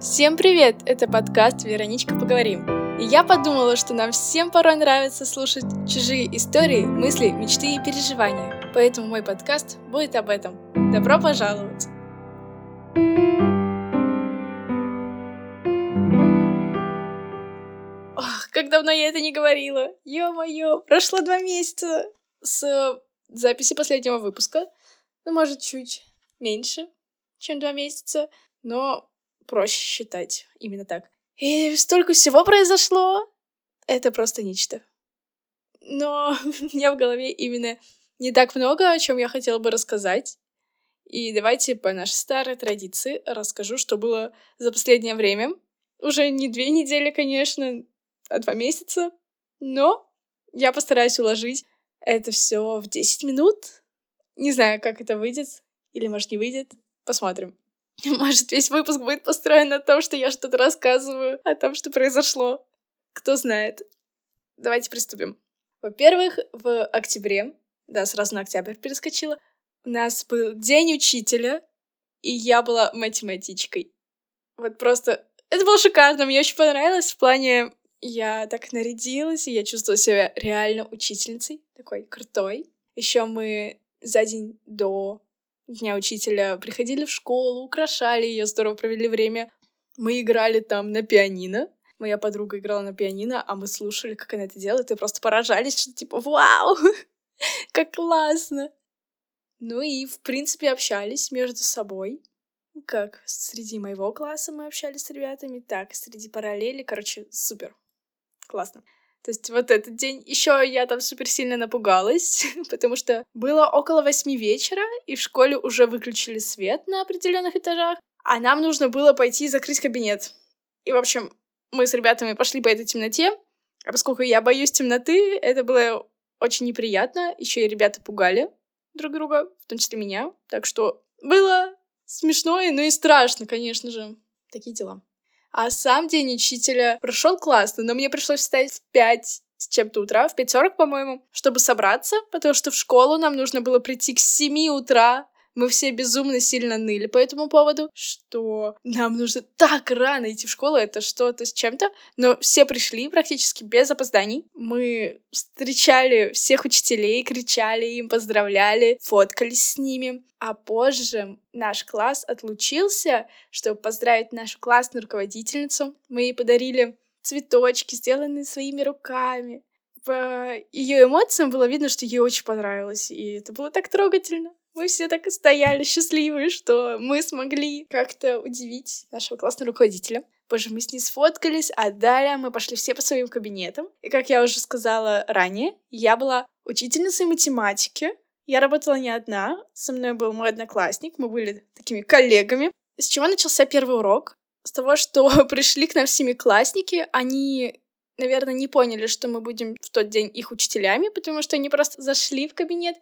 Всем привет! Это подкаст «Вероничка, поговорим». И я подумала, что нам всем порой нравится слушать чужие истории, мысли, мечты и переживания. Поэтому мой подкаст будет об этом. Добро пожаловать! Ох, как давно я это не говорила! Ё-моё, прошло два месяца с записи последнего выпуска. Ну, может, чуть меньше, чем два месяца, но проще считать именно так. И столько всего произошло. Это просто нечто. Но у меня в голове именно не так много, о чем я хотела бы рассказать. И давайте по нашей старой традиции расскажу, что было за последнее время. Уже не две недели, конечно, а два месяца. Но я постараюсь уложить это все в 10 минут. Не знаю, как это выйдет. Или, может, не выйдет. Посмотрим. Может, весь выпуск будет построен на том, что я что-то рассказываю о том, что произошло. Кто знает. Давайте приступим. Во-первых, в октябре, да, сразу на октябрь перескочила, у нас был День учителя, и я была математичкой. Вот просто... Это было шикарно, мне очень понравилось в плане... Я так нарядилась, и я чувствовала себя реально учительницей, такой крутой. Еще мы за день до Дня учителя приходили в школу, украшали ее, здорово провели время. Мы играли там на пианино. Моя подруга играла на пианино, а мы слушали, как она это делает, и просто поражались, что типа «Вау! Как классно!» Ну и, в принципе, общались между собой. Как среди моего класса мы общались с ребятами, так и среди параллели. Короче, супер. Классно. То есть вот этот день еще я там супер сильно напугалась, потому что было около восьми вечера, и в школе уже выключили свет на определенных этажах, а нам нужно было пойти закрыть кабинет. И, в общем, мы с ребятами пошли по этой темноте, а поскольку я боюсь темноты, это было очень неприятно. Еще и ребята пугали друг друга, в том числе меня. Так что было смешно, но и страшно, конечно же. Такие дела. А сам день учителя прошел классно, но мне пришлось встать в 5 с чем-то утра, в 5.40, по-моему, чтобы собраться, потому что в школу нам нужно было прийти к 7 утра, мы все безумно сильно ныли по этому поводу, что нам нужно так рано идти в школу, это что-то с чем-то. Но все пришли практически без опозданий. Мы встречали всех учителей, кричали им, поздравляли, фоткались с ними. А позже наш класс отлучился, чтобы поздравить нашу классную руководительницу. Мы ей подарили цветочки, сделанные своими руками. По ее эмоциям было видно, что ей очень понравилось, и это было так трогательно. Мы все так и стояли счастливые, что мы смогли как-то удивить нашего классного руководителя. Позже мы с ней сфоткались, а далее мы пошли все по своим кабинетам. И как я уже сказала ранее, я была учительницей математики. Я работала не одна, со мной был мой одноклассник, мы были такими коллегами. С чего начался первый урок? С того, что пришли к нам семиклассники, они наверное, не поняли, что мы будем в тот день их учителями, потому что они просто зашли в кабинет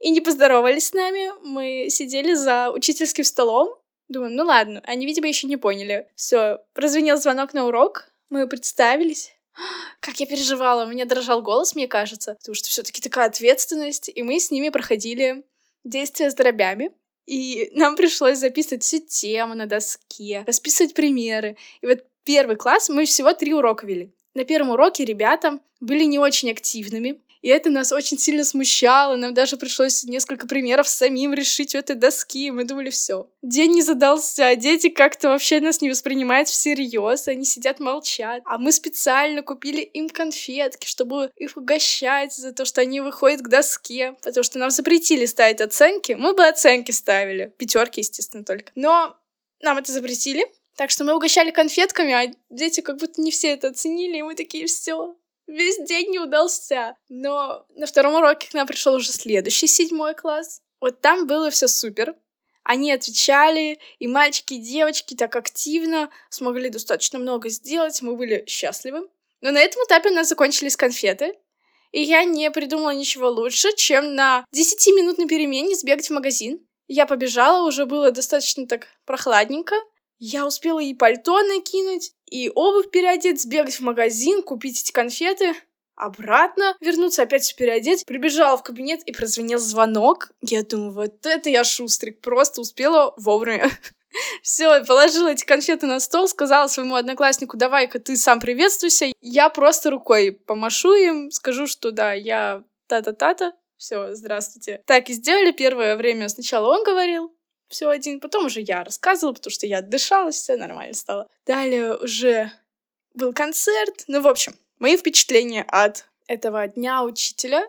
и не поздоровались с нами. Мы сидели за учительским столом. Думаем, ну ладно, они, видимо, еще не поняли. Все, прозвенел звонок на урок, мы представились. Как я переживала, у меня дрожал голос, мне кажется, потому что все-таки такая ответственность, и мы с ними проходили действия с дробями. И нам пришлось записывать все темы на доске, расписывать примеры. И вот первый класс мы всего три урока вели. На первом уроке ребята были не очень активными, и это нас очень сильно смущало. Нам даже пришлось несколько примеров самим решить у этой доски. Мы думали, все. День не задался, а дети как-то вообще нас не воспринимают всерьез. Они сидят молчат. А мы специально купили им конфетки, чтобы их угощать за то, что они выходят к доске. Потому что нам запретили ставить оценки. Мы бы оценки ставили. Пятерки, естественно, только. Но нам это запретили. Так что мы угощали конфетками, а дети как будто не все это оценили, и мы такие, все, весь день не удался. Но на втором уроке к нам пришел уже следующий седьмой класс. Вот там было все супер. Они отвечали, и мальчики, и девочки так активно смогли достаточно много сделать, мы были счастливы. Но на этом этапе у нас закончились конфеты, и я не придумала ничего лучше, чем на 10-минутной перемене сбегать в магазин. Я побежала, уже было достаточно так прохладненько, я успела и пальто накинуть, и обувь переодеть, сбегать в магазин, купить эти конфеты, обратно вернуться, опять все переодеть. Прибежала в кабинет и прозвенел звонок. Я думаю, вот это я шустрик, просто успела вовремя. Все, положила эти конфеты на стол, сказала своему однокласснику, давай-ка ты сам приветствуйся. Я просто рукой помашу им, скажу, что да, я та-та-та-та, все, здравствуйте. Так и сделали первое время. Сначала он говорил, все один, потом уже я рассказывала, потому что я отдышалась, все нормально стало. Далее уже был концерт. Ну, в общем, мои впечатления от этого дня учителя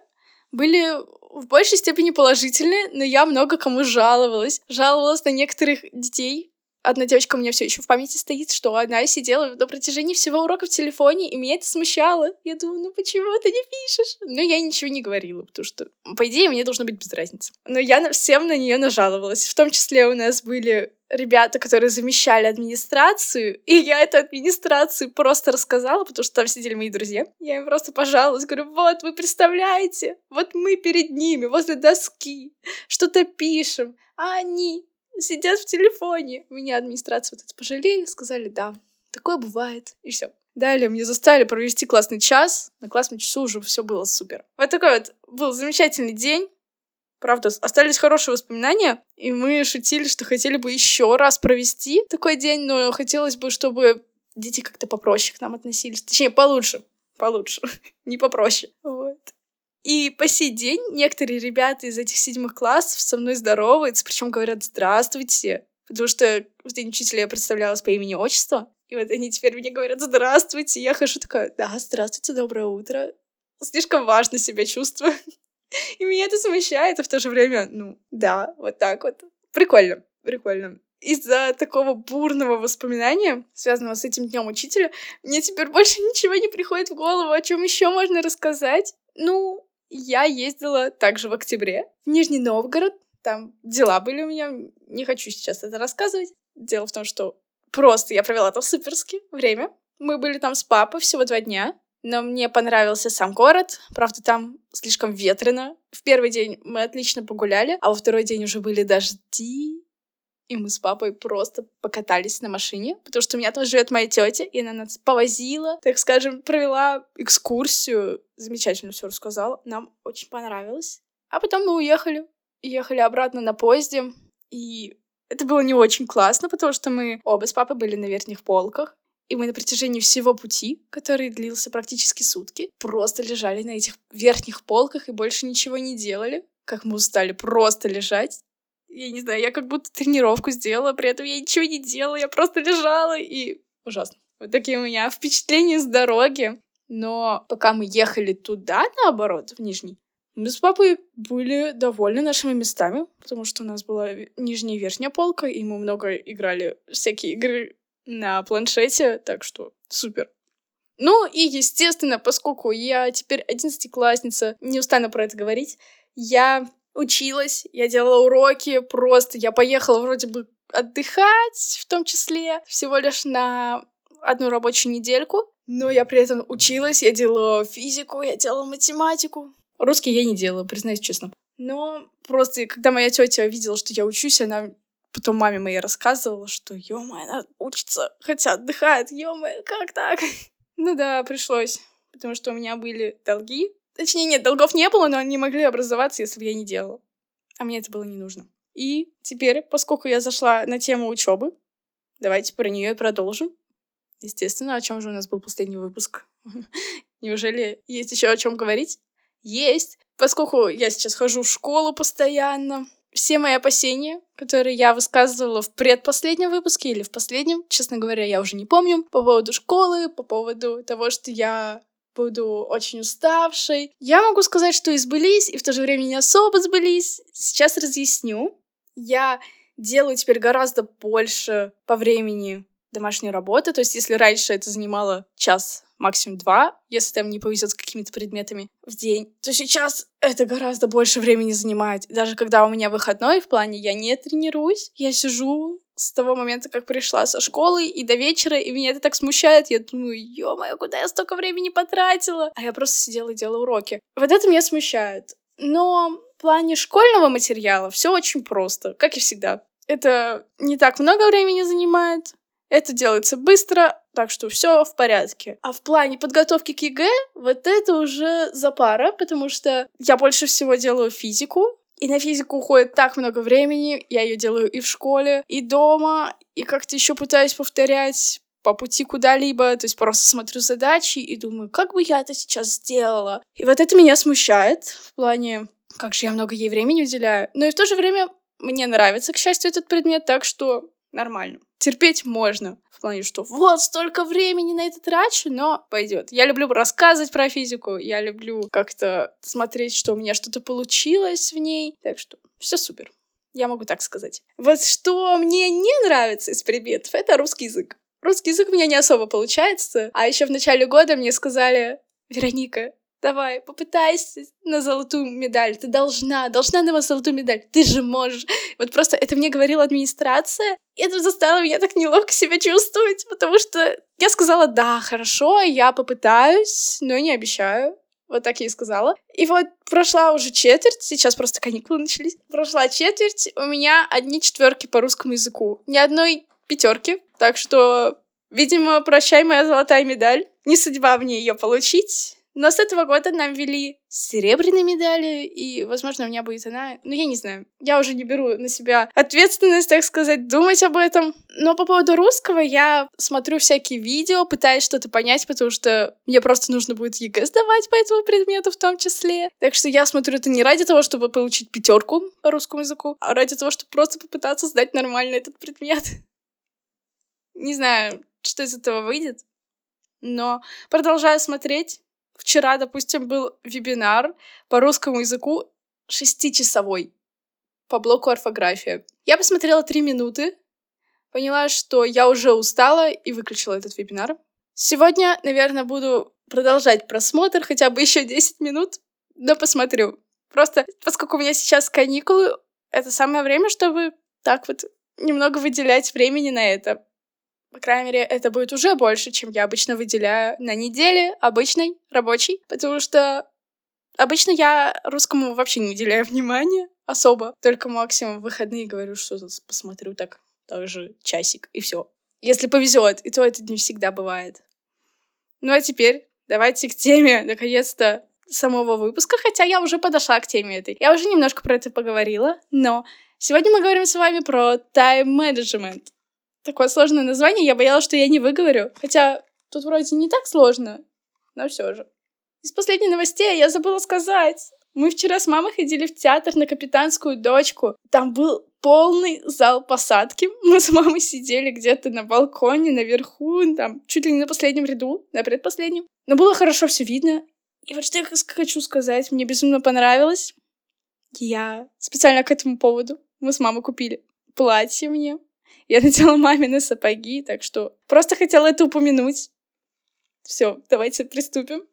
были в большей степени положительные, но я много кому жаловалась. Жаловалась на некоторых детей, Одна девочка у меня все еще в памяти стоит, что она сидела на протяжении всего урока в телефоне, и меня это смущало. Я думаю, ну почему ты не пишешь? Но я ничего не говорила, потому что, по идее, мне должно быть без разницы. Но я всем на нее нажаловалась. В том числе у нас были ребята, которые замещали администрацию, и я эту администрацию просто рассказала, потому что там сидели мои друзья. Я им просто пожаловалась, говорю, вот, вы представляете, вот мы перед ними, возле доски, что-то пишем, а они сидят в телефоне. Меня администрация вот это пожалели, сказали, да, такое бывает, и все. Далее мне заставили провести классный час. На классном часу уже все было супер. Вот такой вот был замечательный день. Правда, остались хорошие воспоминания, и мы шутили, что хотели бы еще раз провести такой день, но хотелось бы, чтобы дети как-то попроще к нам относились. Точнее, получше. Получше. Не попроще. И по сей день некоторые ребята из этих седьмых классов со мной здороваются, причем говорят «здравствуйте», потому что в день учителя я представлялась по имени-отчеству, и вот они теперь мне говорят «здравствуйте», я хожу такая «да, здравствуйте, доброе утро». Слишком важно себя чувствую. И меня это смущает, а в то же время, ну, да, вот так вот. Прикольно, прикольно. Из-за такого бурного воспоминания, связанного с этим днем учителя, мне теперь больше ничего не приходит в голову, о чем еще можно рассказать. Ну, я ездила также в октябре в Нижний Новгород. Там дела были у меня. Не хочу сейчас это рассказывать. Дело в том, что просто я провела там суперски время. Мы были там с папой всего два дня. Но мне понравился сам город. Правда, там слишком ветрено. В первый день мы отлично погуляли, а во второй день уже были дожди и мы с папой просто покатались на машине, потому что у меня там живет моя тетя, и она нас повозила, так скажем, провела экскурсию, замечательно все рассказала, нам очень понравилось. А потом мы уехали, ехали обратно на поезде, и это было не очень классно, потому что мы оба с папой были на верхних полках, и мы на протяжении всего пути, который длился практически сутки, просто лежали на этих верхних полках и больше ничего не делали. Как мы устали просто лежать я не знаю, я как будто тренировку сделала, при этом я ничего не делала, я просто лежала и ужасно. Вот такие у меня впечатления с дороги. Но пока мы ехали туда, наоборот, в Нижний, мы с папой были довольны нашими местами, потому что у нас была нижняя и верхняя полка, и мы много играли всякие игры на планшете, так что супер. Ну и, естественно, поскольку я теперь одиннадцатиклассница, не устану про это говорить, я училась, я делала уроки, просто я поехала вроде бы отдыхать, в том числе, всего лишь на одну рабочую недельку, но я при этом училась, я делала физику, я делала математику. Русский я не делала, признаюсь честно. Но просто, когда моя тетя видела, что я учусь, она потом маме моей рассказывала, что, ё она учится, хотя отдыхает, ё как так? Ну да, пришлось, потому что у меня были долги, Точнее, нет, долгов не было, но они могли образоваться, если бы я не делала. А мне это было не нужно. И теперь, поскольку я зашла на тему учебы, давайте про нее и продолжим. Естественно, о чем же у нас был последний выпуск? Неужели есть еще о чем говорить? Есть. Поскольку я сейчас хожу в школу постоянно, все мои опасения, которые я высказывала в предпоследнем выпуске или в последнем, честно говоря, я уже не помню, по поводу школы, по поводу того, что я буду очень уставшей. Я могу сказать, что и сбылись, и в то же время не особо сбылись. Сейчас разъясню. Я делаю теперь гораздо больше по времени домашней работы. То есть, если раньше это занимало час, максимум два, если там не повезет с какими-то предметами в день, то сейчас это гораздо больше времени занимает. Даже когда у меня выходной, в плане я не тренируюсь, я сижу, с того момента, как пришла со школы и до вечера, и меня это так смущает. Я думаю, ё-моё, куда я столько времени потратила? А я просто сидела и делала уроки. Вот это меня смущает. Но в плане школьного материала все очень просто, как и всегда. Это не так много времени занимает, это делается быстро, так что все в порядке. А в плане подготовки к ЕГЭ, вот это уже запара, потому что я больше всего делаю физику, и на физику уходит так много времени. Я ее делаю и в школе, и дома. и как-то еще пытаюсь повторять по пути куда-либо, то есть просто смотрю задачи и думаю, как бы я это сейчас сделала. И вот это меня смущает в плане, как же я много ей времени уделяю. Но и в то же время мне нравится, к счастью, этот предмет, так что нормально. Терпеть можно. В плане, что вот столько времени на это трачу, но пойдет. Я люблю рассказывать про физику, я люблю как-то смотреть, что у меня что-то получилось в ней. Так что все супер. Я могу так сказать. Вот что мне не нравится из предметов, это русский язык. Русский язык у меня не особо получается. А еще в начале года мне сказали, Вероника, давай, попытайся на золотую медаль. Ты должна, должна на золотую медаль. Ты же можешь. Вот просто это мне говорила администрация. И это заставило меня так неловко себя чувствовать, потому что я сказала, да, хорошо, я попытаюсь, но не обещаю. Вот так я и сказала. И вот прошла уже четверть, сейчас просто каникулы начались. Прошла четверть, у меня одни четверки по русскому языку. Ни одной пятерки. Так что, видимо, прощай моя золотая медаль. Не судьба мне ее получить. Но с этого года нам ввели серебряные медали, и, возможно, у меня будет она. Ну, я не знаю. Я уже не беру на себя ответственность, так сказать, думать об этом. Но по поводу русского я смотрю всякие видео, пытаюсь что-то понять, потому что мне просто нужно будет ЕГЭ сдавать по этому предмету в том числе. Так что я смотрю это не ради того, чтобы получить пятерку по русскому языку, а ради того, чтобы просто попытаться сдать нормально этот предмет. Не знаю, что из этого выйдет, но продолжаю смотреть Вчера, допустим, был вебинар по русскому языку шестичасовой по блоку орфография. Я посмотрела три минуты, поняла, что я уже устала и выключила этот вебинар. Сегодня, наверное, буду продолжать просмотр хотя бы еще 10 минут, но посмотрю. Просто, поскольку у меня сейчас каникулы, это самое время, чтобы так вот немного выделять времени на это. По крайней мере, это будет уже больше, чем я обычно выделяю на неделе обычной, рабочей, потому что обычно я русскому вообще не уделяю внимания особо, только максимум в выходные говорю, что посмотрю так, также часик, и все. Если повезет, и то это не всегда бывает. Ну а теперь давайте к теме, наконец-то, самого выпуска, хотя я уже подошла к теме этой. Я уже немножко про это поговорила, но сегодня мы говорим с вами про тайм-менеджмент такое сложное название, я боялась, что я не выговорю. Хотя тут вроде не так сложно, но все же. Из последних новостей я забыла сказать. Мы вчера с мамой ходили в театр на капитанскую дочку. Там был полный зал посадки. Мы с мамой сидели где-то на балконе, наверху, там, чуть ли не на последнем ряду, на предпоследнем. Но было хорошо все видно. И вот что я хочу сказать, мне безумно понравилось. Я специально к этому поводу мы с мамой купили платье мне. Я надела мамины сапоги, так что просто хотела это упомянуть. Все, давайте приступим.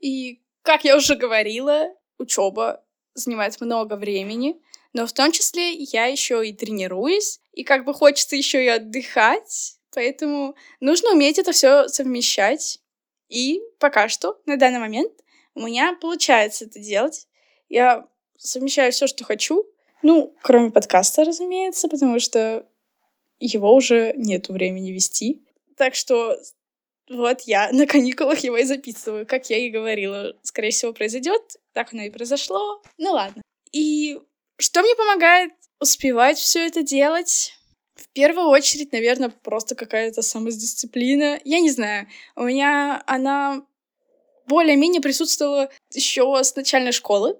И, как я уже говорила, учеба занимает много времени, но в том числе я еще и тренируюсь, и как бы хочется еще и отдыхать, поэтому нужно уметь это все совмещать. И пока что, на данный момент, у меня получается это делать. Я совмещаю все, что хочу. Ну, кроме подкаста, разумеется, потому что его уже нету времени вести. Так что вот я на каникулах его и записываю, как я и говорила. Скорее всего, произойдет. Так оно и произошло. Ну ладно. И что мне помогает успевать все это делать? В первую очередь, наверное, просто какая-то самодисциплина. Я не знаю, у меня она более-менее присутствовала еще с начальной школы.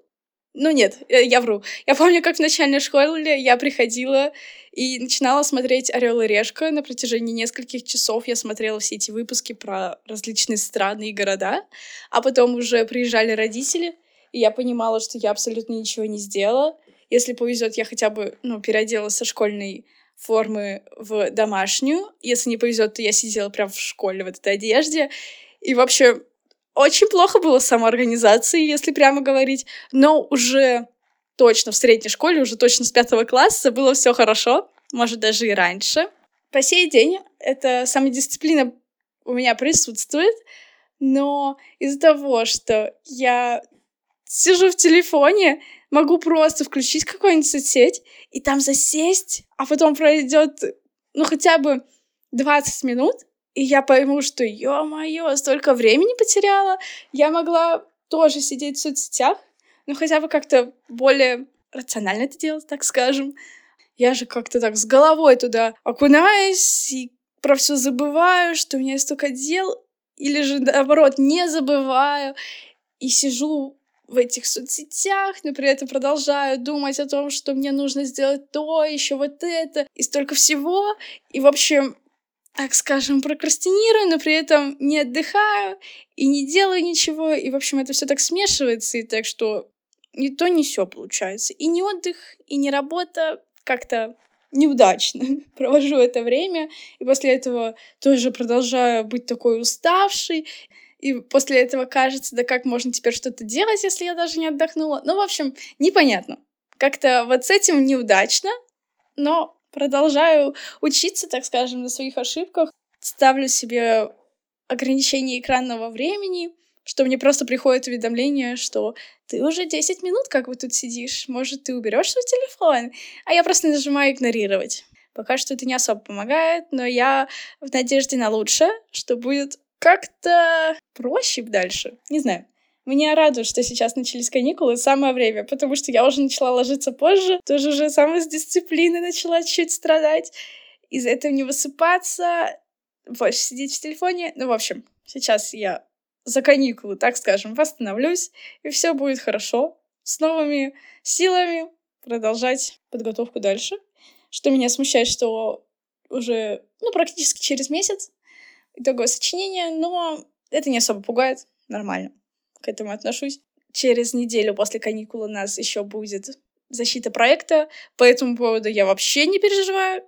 Ну нет, э, я вру. Я помню, как в начальной школе я приходила и начинала смотреть Орел и Решка на протяжении нескольких часов. Я смотрела все эти выпуски про различные страны и города, а потом уже приезжали родители, и я понимала, что я абсолютно ничего не сделала. Если повезет, я хотя бы ну, переоделась со школьной формы в домашнюю. Если не повезет, то я сидела прям в школе в этой одежде. И вообще очень плохо было с самоорганизацией, если прямо говорить, но уже точно в средней школе, уже точно с пятого класса было все хорошо, может, даже и раньше. По сей день эта самодисциплина у меня присутствует, но из-за того, что я сижу в телефоне, могу просто включить какую-нибудь соцсеть и там засесть, а потом пройдет, ну, хотя бы 20 минут, и я пойму, что, ё-моё, столько времени потеряла. Я могла тоже сидеть в соцсетях, но хотя бы как-то более рационально это делать, так скажем. я же как-то так с головой туда окунаюсь и про все забываю, что у меня столько дел, или же наоборот не забываю и сижу в этих соцсетях, но при этом продолжаю думать о том, что мне нужно сделать то, еще вот это, и столько всего. И, в общем, так скажем, прокрастинирую, но при этом не отдыхаю и не делаю ничего. И, в общем, это все так смешивается, и так что ни то, ни все получается. И не отдых, и не работа как-то неудачно провожу это время, и после этого тоже продолжаю быть такой уставшей, и после этого кажется, да как можно теперь что-то делать, если я даже не отдохнула. Ну, в общем, непонятно. Как-то вот с этим неудачно, но продолжаю учиться, так скажем, на своих ошибках. Ставлю себе ограничение экранного времени, что мне просто приходит уведомление, что ты уже 10 минут как бы тут сидишь, может, ты уберешь свой телефон? А я просто нажимаю игнорировать. Пока что это не особо помогает, но я в надежде на лучшее, что будет как-то проще дальше. Не знаю. Меня радует, что сейчас начались каникулы, самое время, потому что я уже начала ложиться позже, тоже уже самой с дисциплины начала чуть страдать. Из-за этого не высыпаться, больше сидеть в телефоне. Ну, в общем, сейчас я за каникулы, так скажем, восстановлюсь, и все будет хорошо. С новыми силами продолжать подготовку дальше. Что меня смущает, что уже, ну, практически через месяц итоговое сочинение, но это не особо пугает, нормально к этому отношусь. Через неделю после каникул у нас еще будет защита проекта, по этому поводу я вообще не переживаю,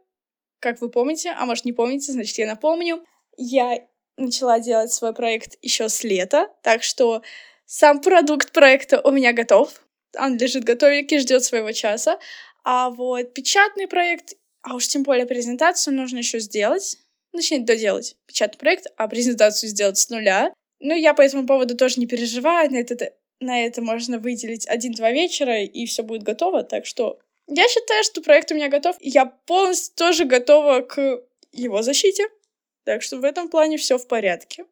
как вы помните, а может не помните, значит я напомню. Я начала делать свой проект еще с лета, так что сам продукт проекта у меня готов. Он лежит готовенький, ждет своего часа. А вот печатный проект, а уж тем более презентацию нужно еще сделать. Точнее, доделать печатный проект, а презентацию сделать с нуля. Ну, я по этому поводу тоже не переживаю. На это, на это можно выделить один-два вечера, и все будет готово. Так что я считаю, что проект у меня готов. Я полностью тоже готова к его защите. Так что в этом плане все в порядке.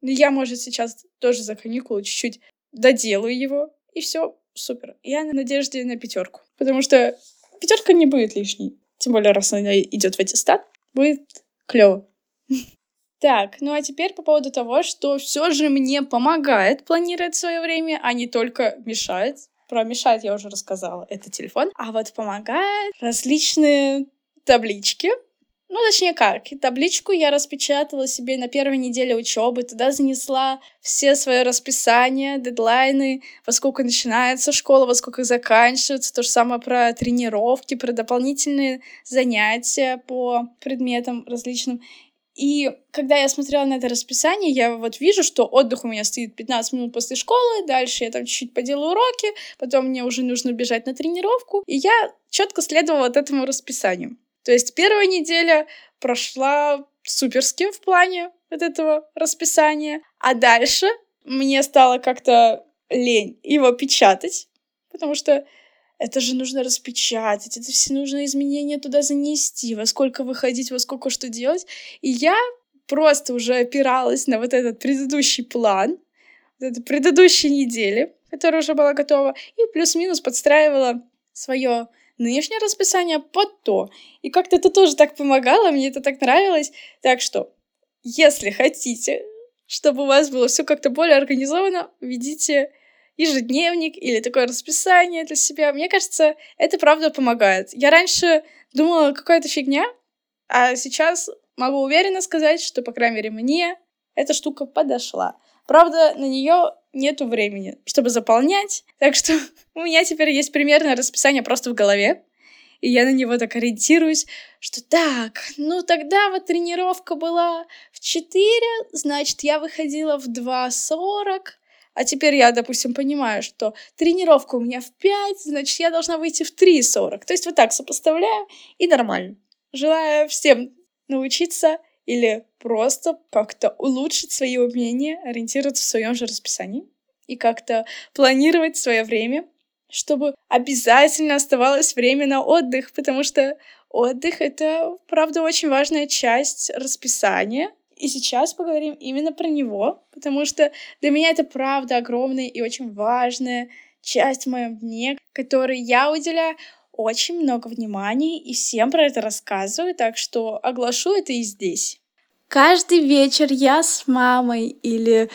Я, может, сейчас тоже за каникулы чуть-чуть доделаю его, и все супер. Я на надежде на пятерку. Потому что пятерка не будет лишней. Тем более, раз она идет в аттестат, будет клево. Так, ну а теперь по поводу того, что все же мне помогает планировать свое время, а не только мешает. Про мешает я уже рассказала, это телефон. А вот помогает различные таблички, ну, точнее как, табличку я распечатала себе на первой неделе учебы, туда занесла все свои расписания, дедлайны, во сколько начинается школа, во сколько заканчивается, то же самое про тренировки, про дополнительные занятия по предметам различным. И когда я смотрела на это расписание, я вот вижу, что отдых у меня стоит 15 минут после школы, дальше я там чуть-чуть поделаю уроки, потом мне уже нужно бежать на тренировку, и я четко следовала вот этому расписанию. То есть первая неделя прошла суперски в плане вот этого расписания, а дальше мне стало как-то лень его печатать, потому что это же нужно распечатать, это все нужно изменения туда занести, во сколько выходить, во сколько что делать. И я просто уже опиралась на вот этот предыдущий план, вот эту предыдущей недели, которая уже была готова, и плюс-минус подстраивала свое нынешнее расписание под то. И как-то это тоже так помогало, мне это так нравилось. Так что, если хотите, чтобы у вас было все как-то более организовано, ведите ежедневник или такое расписание для себя. Мне кажется, это правда помогает. Я раньше думала, какая-то фигня, а сейчас могу уверенно сказать, что, по крайней мере, мне эта штука подошла. Правда, на нее нету времени, чтобы заполнять. Так что у меня теперь есть примерное расписание просто в голове. И я на него так ориентируюсь, что так, ну тогда вот тренировка была в 4, значит, я выходила в 2.40, а теперь я, допустим, понимаю, что тренировка у меня в 5, значит, я должна выйти в 3.40. То есть вот так сопоставляю, и нормально. Желаю всем научиться или просто как-то улучшить свои умения, ориентироваться в своем же расписании и как-то планировать свое время, чтобы обязательно оставалось время на отдых, потому что отдых — это, правда, очень важная часть расписания. И сейчас поговорим именно про него, потому что для меня это, правда, огромная и очень важная часть в моем дне, которой я уделяю очень много внимания и всем про это рассказываю, так что оглашу это и здесь. Каждый вечер я с мамой или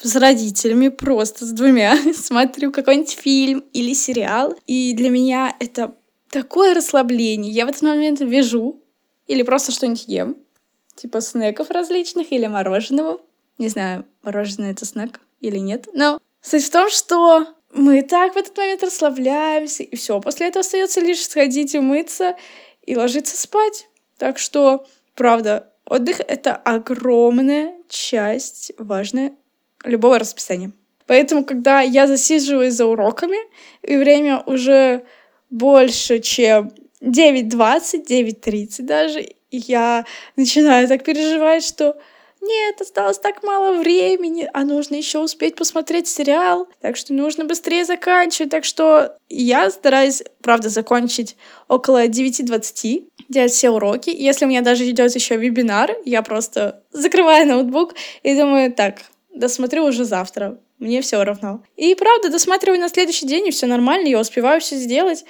с родителями, просто с двумя, смотрю какой-нибудь фильм или сериал. И для меня это такое расслабление. Я в этот момент вяжу или просто что-нибудь ем. Типа снеков различных или мороженого. Не знаю, мороженое это снэк или нет. Но суть в том, что мы так в этот момент расслабляемся, и все. После этого остается лишь сходить умыться и ложиться спать. Так что, правда, отдых — это огромная часть, важная любого расписания. Поэтому, когда я засиживаюсь за уроками, и время уже больше, чем 9.20, 9.30 даже, и я начинаю так переживать, что нет, осталось так мало времени, а нужно еще успеть посмотреть сериал, так что нужно быстрее заканчивать. Так что я стараюсь, правда, закончить около 9.20, делать все уроки. Если у меня даже идет еще вебинар, я просто закрываю ноутбук и думаю, так, досмотрю уже завтра. Мне все равно. И правда, досматриваю на следующий день, и все нормально, я успеваю все сделать.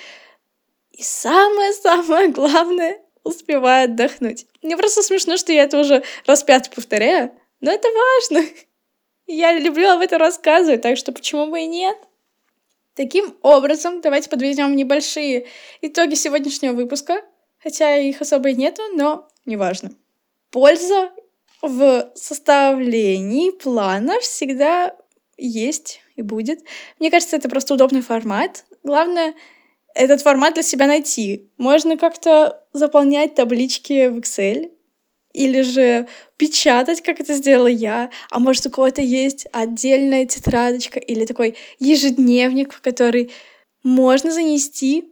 И самое-самое главное, успеваю отдохнуть. Мне просто смешно, что я это уже раз пятый повторяю, но это важно. Я люблю об этом рассказывать, так что почему бы и нет? Таким образом, давайте подведем небольшие итоги сегодняшнего выпуска, хотя их особо и нету, но неважно. Польза в составлении плана всегда есть и будет. Мне кажется, это просто удобный формат. Главное этот формат для себя найти. Можно как-то заполнять таблички в Excel, или же печатать, как это сделала я, а может у кого-то есть отдельная тетрадочка или такой ежедневник, в который можно занести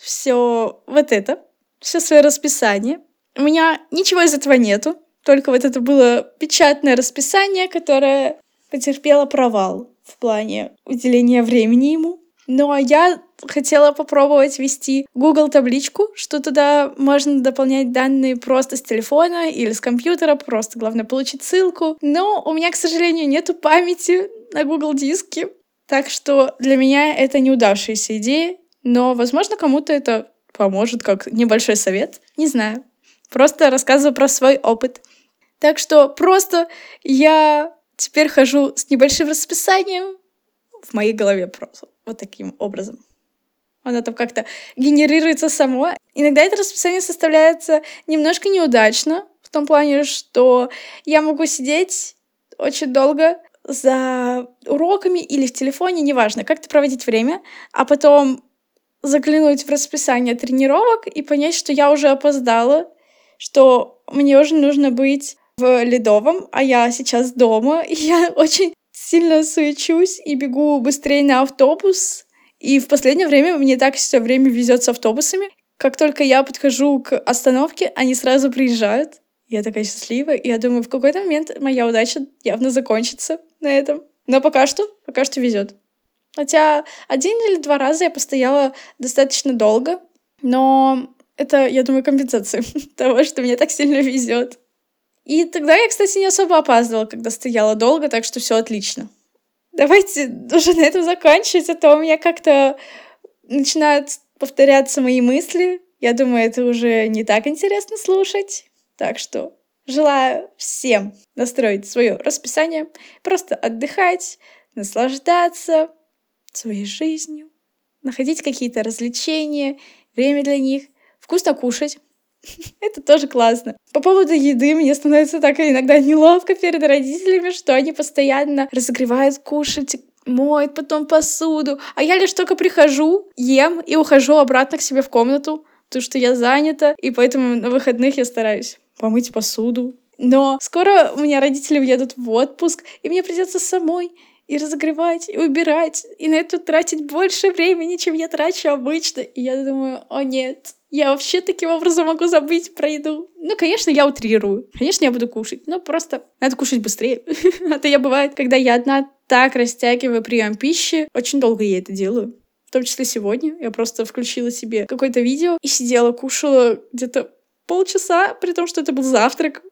все вот это, все свое расписание. У меня ничего из этого нету, только вот это было печатное расписание, которое потерпело провал в плане уделения времени ему. Но я хотела попробовать вести Google табличку, что туда можно дополнять данные просто с телефона или с компьютера, просто главное получить ссылку. Но у меня, к сожалению, нету памяти на Google диске, так что для меня это неудавшаяся идея, но, возможно, кому-то это поможет как небольшой совет. Не знаю. Просто рассказываю про свой опыт. Так что просто я теперь хожу с небольшим расписанием в моей голове просто вот таким образом. Оно там как-то генерируется само. Иногда это расписание составляется немножко неудачно, в том плане, что я могу сидеть очень долго за уроками или в телефоне, неважно, как-то проводить время, а потом заглянуть в расписание тренировок и понять, что я уже опоздала, что мне уже нужно быть в Ледовом, а я сейчас дома, и я очень сильно суечусь и бегу быстрее на автобус. И в последнее время мне так все время везет с автобусами. Как только я подхожу к остановке, они сразу приезжают. Я такая счастливая, и я думаю, в какой-то момент моя удача явно закончится на этом. Но пока что, пока что везет. Хотя один или два раза я постояла достаточно долго, но это, я думаю, компенсация того, что мне так сильно везет. И тогда я, кстати, не особо опаздывала, когда стояла долго, так что все отлично. Давайте уже на этом заканчивать, а то у меня как-то начинают повторяться мои мысли. Я думаю, это уже не так интересно слушать. Так что желаю всем настроить свое расписание, просто отдыхать, наслаждаться своей жизнью, находить какие-то развлечения, время для них, вкусно кушать. Это тоже классно. По поводу еды мне становится так иногда неловко перед родителями, что они постоянно разогревают кушать, моют потом посуду. А я лишь только прихожу, ем и ухожу обратно к себе в комнату, потому что я занята, и поэтому на выходных я стараюсь помыть посуду. Но скоро у меня родители уедут в отпуск, и мне придется самой и разогревать, и убирать, и на это тратить больше времени, чем я трачу обычно. И я думаю, о нет, я вообще таким образом могу забыть про еду. Ну, конечно, я утрирую. Конечно, я буду кушать. Но просто надо кушать быстрее. а то я бывает, когда я одна так растягиваю прием пищи, очень долго я это делаю. В том числе сегодня. Я просто включила себе какое-то видео и сидела, кушала где-то полчаса, при том, что это был завтрак.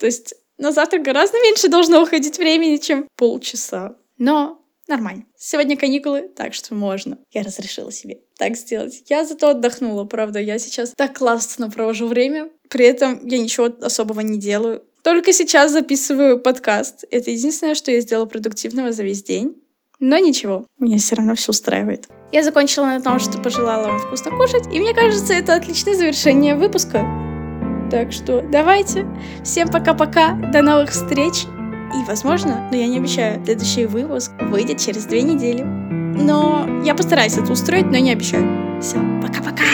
То есть на завтрак гораздо меньше должно уходить времени, чем полчаса. Но нормально. Сегодня каникулы, так что можно. Я разрешила себе так сделать. Я зато отдохнула, правда. Я сейчас так классно провожу время. При этом я ничего особого не делаю. Только сейчас записываю подкаст. Это единственное, что я сделала продуктивного за весь день. Но ничего, меня все равно все устраивает. Я закончила на том, что пожелала вам вкусно кушать, и мне кажется, это отличное завершение выпуска. Так что давайте. Всем пока-пока. До новых встреч. И, возможно, но я не обещаю, следующий выпуск выйдет через две недели. Но я постараюсь это устроить, но не обещаю. Все, пока-пока.